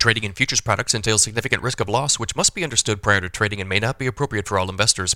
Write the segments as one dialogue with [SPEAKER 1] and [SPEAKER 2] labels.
[SPEAKER 1] Trading in futures products entails significant risk of loss, which must be understood prior to trading and may not be appropriate for all investors.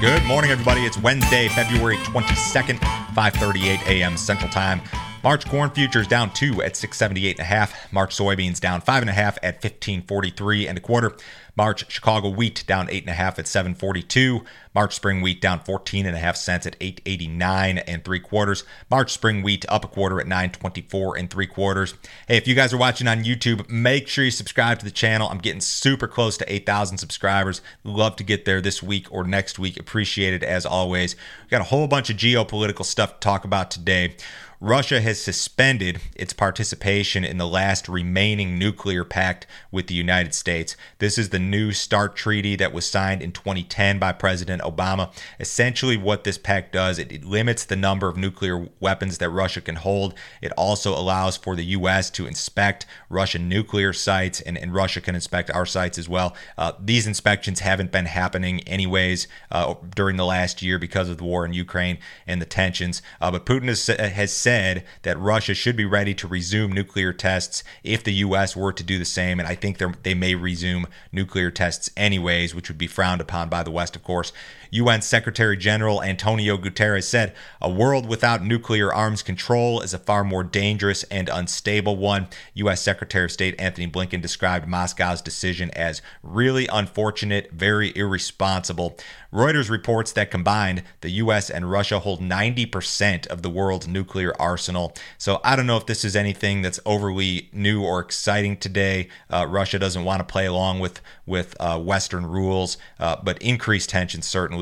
[SPEAKER 2] Good morning, everybody. It's Wednesday, February 22nd, 5:38 a.m. Central Time. March corn futures down two at 678 and a half. March soybeans down five and a half at 1543 and a quarter. March Chicago wheat down eight and a half at 742. March spring wheat down 14 and a half cents at 889 and three quarters. March spring wheat up a quarter at 924 and three quarters. Hey, if you guys are watching on YouTube, make sure you subscribe to the channel. I'm getting super close to 8,000 subscribers. Love to get there this week or next week. Appreciate it as always. We got a whole bunch of geopolitical stuff to talk about today. Russia has suspended its participation in the last remaining nuclear pact with the United States. This is the New START treaty that was signed in 2010 by President Obama. Essentially, what this pact does, it, it limits the number of nuclear weapons that Russia can hold. It also allows for the U.S. to inspect Russian nuclear sites, and, and Russia can inspect our sites as well. Uh, these inspections haven't been happening anyways uh, during the last year because of the war in Ukraine and the tensions. Uh, but Putin has, has said said that Russia should be ready to resume nuclear tests if the U.S. were to do the same. And I think they may resume nuclear tests anyways, which would be frowned upon by the West, of course. UN Secretary General Antonio Guterres said, A world without nuclear arms control is a far more dangerous and unstable one. U.S. Secretary of State Antony Blinken described Moscow's decision as really unfortunate, very irresponsible. Reuters reports that combined, the U.S. and Russia hold 90% of the world's nuclear arsenal. So I don't know if this is anything that's overly new or exciting today. Uh, Russia doesn't want to play along with with uh, Western rules, uh, but increased tension certainly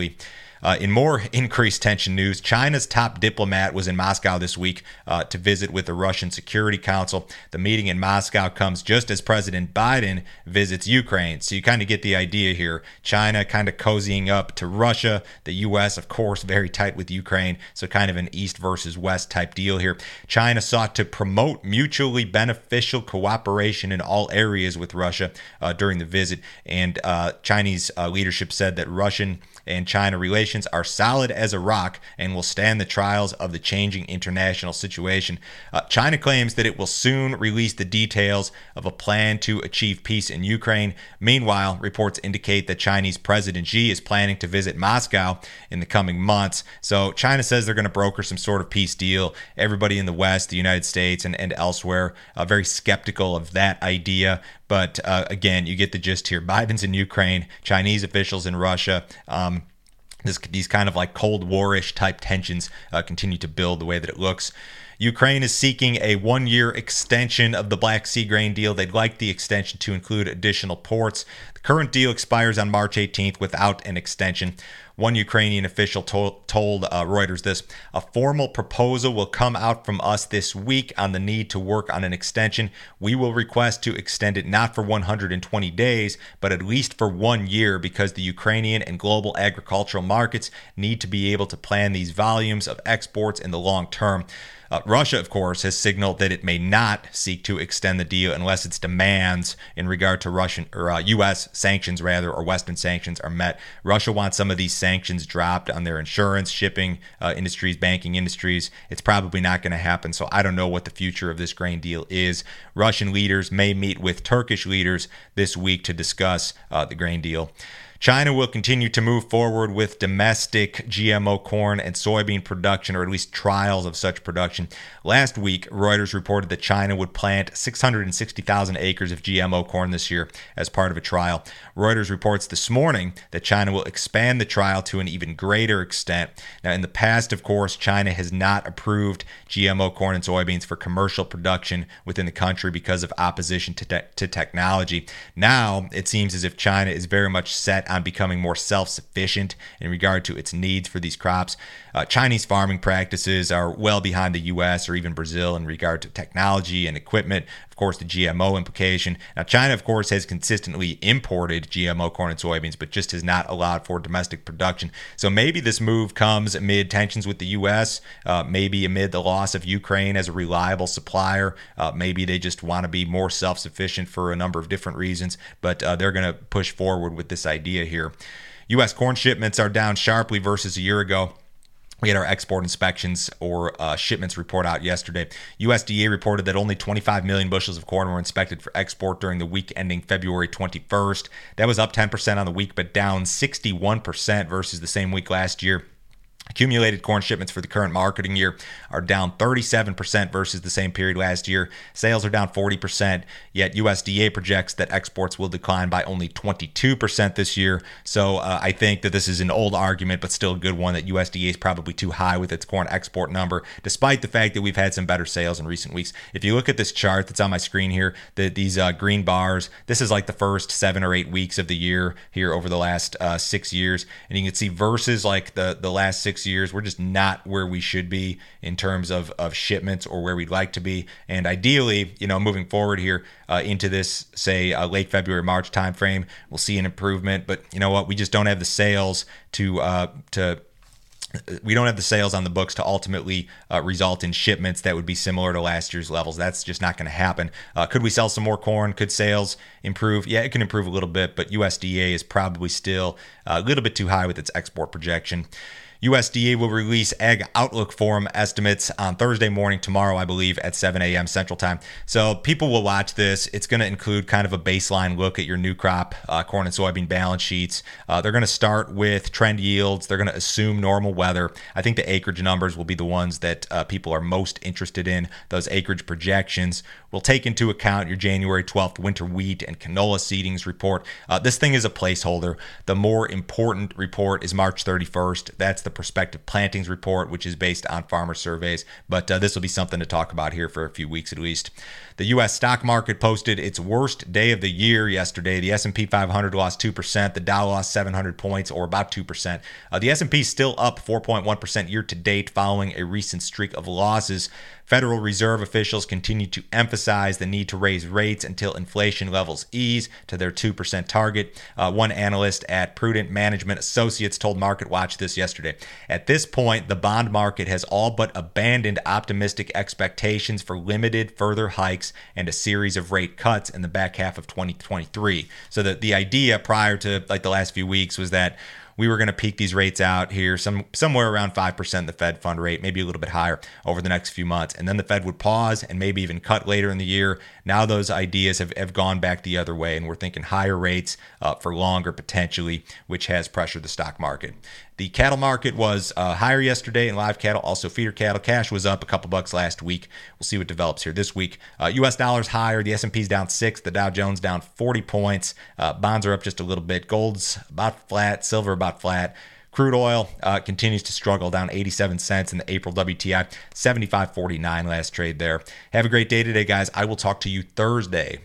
[SPEAKER 2] uh, in more increased tension news, China's top diplomat was in Moscow this week uh, to visit with the Russian Security Council. The meeting in Moscow comes just as President Biden visits Ukraine. So you kind of get the idea here. China kind of cozying up to Russia, the U.S., of course, very tight with Ukraine. So kind of an East versus West type deal here. China sought to promote mutually beneficial cooperation in all areas with Russia uh, during the visit. And uh, Chinese uh, leadership said that Russian and China relations are solid as a rock and will stand the trials of the changing international situation. Uh, China claims that it will soon release the details of a plan to achieve peace in Ukraine. Meanwhile, reports indicate that Chinese President Xi is planning to visit Moscow in the coming months. So China says they're going to broker some sort of peace deal. Everybody in the West, the United States, and, and elsewhere, uh, very skeptical of that idea. But uh, again, you get the gist here. Biden's in Ukraine, Chinese officials in Russia. Um, this, these kind of like Cold Warish type tensions uh, continue to build the way that it looks. Ukraine is seeking a one year extension of the Black Sea grain deal. They'd like the extension to include additional ports. The current deal expires on March 18th without an extension. One Ukrainian official told, told uh, Reuters this A formal proposal will come out from us this week on the need to work on an extension. We will request to extend it not for 120 days, but at least for one year because the Ukrainian and global agricultural markets need to be able to plan these volumes of exports in the long term. Uh, Russia, of course, has signaled that it may not seek to extend the deal unless its demands in regard to Russian or uh, U.S. sanctions, rather, or Western sanctions are met. Russia wants some of these sanctions dropped on their insurance, shipping uh, industries, banking industries. It's probably not going to happen. So I don't know what the future of this grain deal is. Russian leaders may meet with Turkish leaders this week to discuss uh, the grain deal. China will continue to move forward with domestic GMO corn and soybean production, or at least trials of such production. Last week, Reuters reported that China would plant 660,000 acres of GMO corn this year as part of a trial. Reuters reports this morning that China will expand the trial to an even greater extent. Now, in the past, of course, China has not approved GMO corn and soybeans for commercial production within the country because of opposition to, te- to technology. Now, it seems as if China is very much set on becoming more self sufficient in regard to its needs for these crops. Uh, Chinese farming practices are well behind the U.S. or even Brazil in regard to technology and equipment. Of course, the GMO implication. Now, China, of course, has consistently imported GMO corn and soybeans, but just has not allowed for domestic production. So maybe this move comes amid tensions with the U.S., uh, maybe amid the loss of Ukraine as a reliable supplier. Uh, maybe they just want to be more self sufficient for a number of different reasons, but uh, they're going to push forward with this idea here. U.S. corn shipments are down sharply versus a year ago. We had our export inspections or uh, shipments report out yesterday. USDA reported that only 25 million bushels of corn were inspected for export during the week ending February 21st. That was up 10% on the week, but down 61% versus the same week last year. Accumulated corn shipments for the current marketing year are down 37% versus the same period last year. Sales are down 40%, yet USDA projects that exports will decline by only 22% this year. So uh, I think that this is an old argument, but still a good one that USDA is probably too high with its corn export number, despite the fact that we've had some better sales in recent weeks. If you look at this chart that's on my screen here, the, these uh, green bars, this is like the first seven or eight weeks of the year here over the last uh, six years. And you can see versus like the, the last six years, we're just not where we should be in terms of, of shipments or where we'd like to be. And ideally, you know, moving forward here uh, into this, say, uh, late February, March timeframe, we'll see an improvement. But you know what? We just don't have the sales to uh, to we don't have the sales on the books to ultimately uh, result in shipments that would be similar to last year's levels. That's just not going to happen. Uh, could we sell some more corn? Could sales improve? Yeah, it can improve a little bit, but USDA is probably still a little bit too high with its export projection. USDA will release Ag Outlook Forum estimates on Thursday morning, tomorrow, I believe, at 7 a.m. Central Time. So people will watch this. It's going to include kind of a baseline look at your new crop uh, corn and soybean balance sheets. Uh, they're going to start with trend yields. They're going to assume normal weather. I think the acreage numbers will be the ones that uh, people are most interested in. Those acreage projections will take into account your January 12th winter wheat and canola seedings report. Uh, this thing is a placeholder. The more important report is March 31st. That's the the prospective plantings report, which is based on farmer surveys. But uh, this will be something to talk about here for a few weeks at least. The U.S. stock market posted its worst day of the year yesterday. The S&P 500 lost 2%. The Dow lost 700 points, or about 2%. Uh, the S&P is still up 4.1% year to date, following a recent streak of losses. Federal Reserve officials continue to emphasize the need to raise rates until inflation levels ease to their 2% target. Uh, one analyst at Prudent Management Associates told MarketWatch this yesterday. At this point, the bond market has all but abandoned optimistic expectations for limited further hikes and a series of rate cuts in the back half of 2023. So that the idea prior to like the last few weeks was that we were going to peak these rates out here some somewhere around 5% the Fed fund rate, maybe a little bit higher over the next few months. And then the Fed would pause and maybe even cut later in the year. Now those ideas have, have gone back the other way, and we're thinking higher rates uh, for longer potentially, which has pressured the stock market. The cattle market was uh, higher yesterday in live cattle, also feeder cattle. Cash was up a couple bucks last week. We'll see what develops here this week. Uh, U.S. dollars higher. The S&P's down six. The Dow Jones down 40 points. Uh, bonds are up just a little bit. Gold's about flat. Silver about flat. Crude oil uh, continues to struggle, down 87 cents in the April WTI, 75.49 last trade there. Have a great day today, guys. I will talk to you Thursday.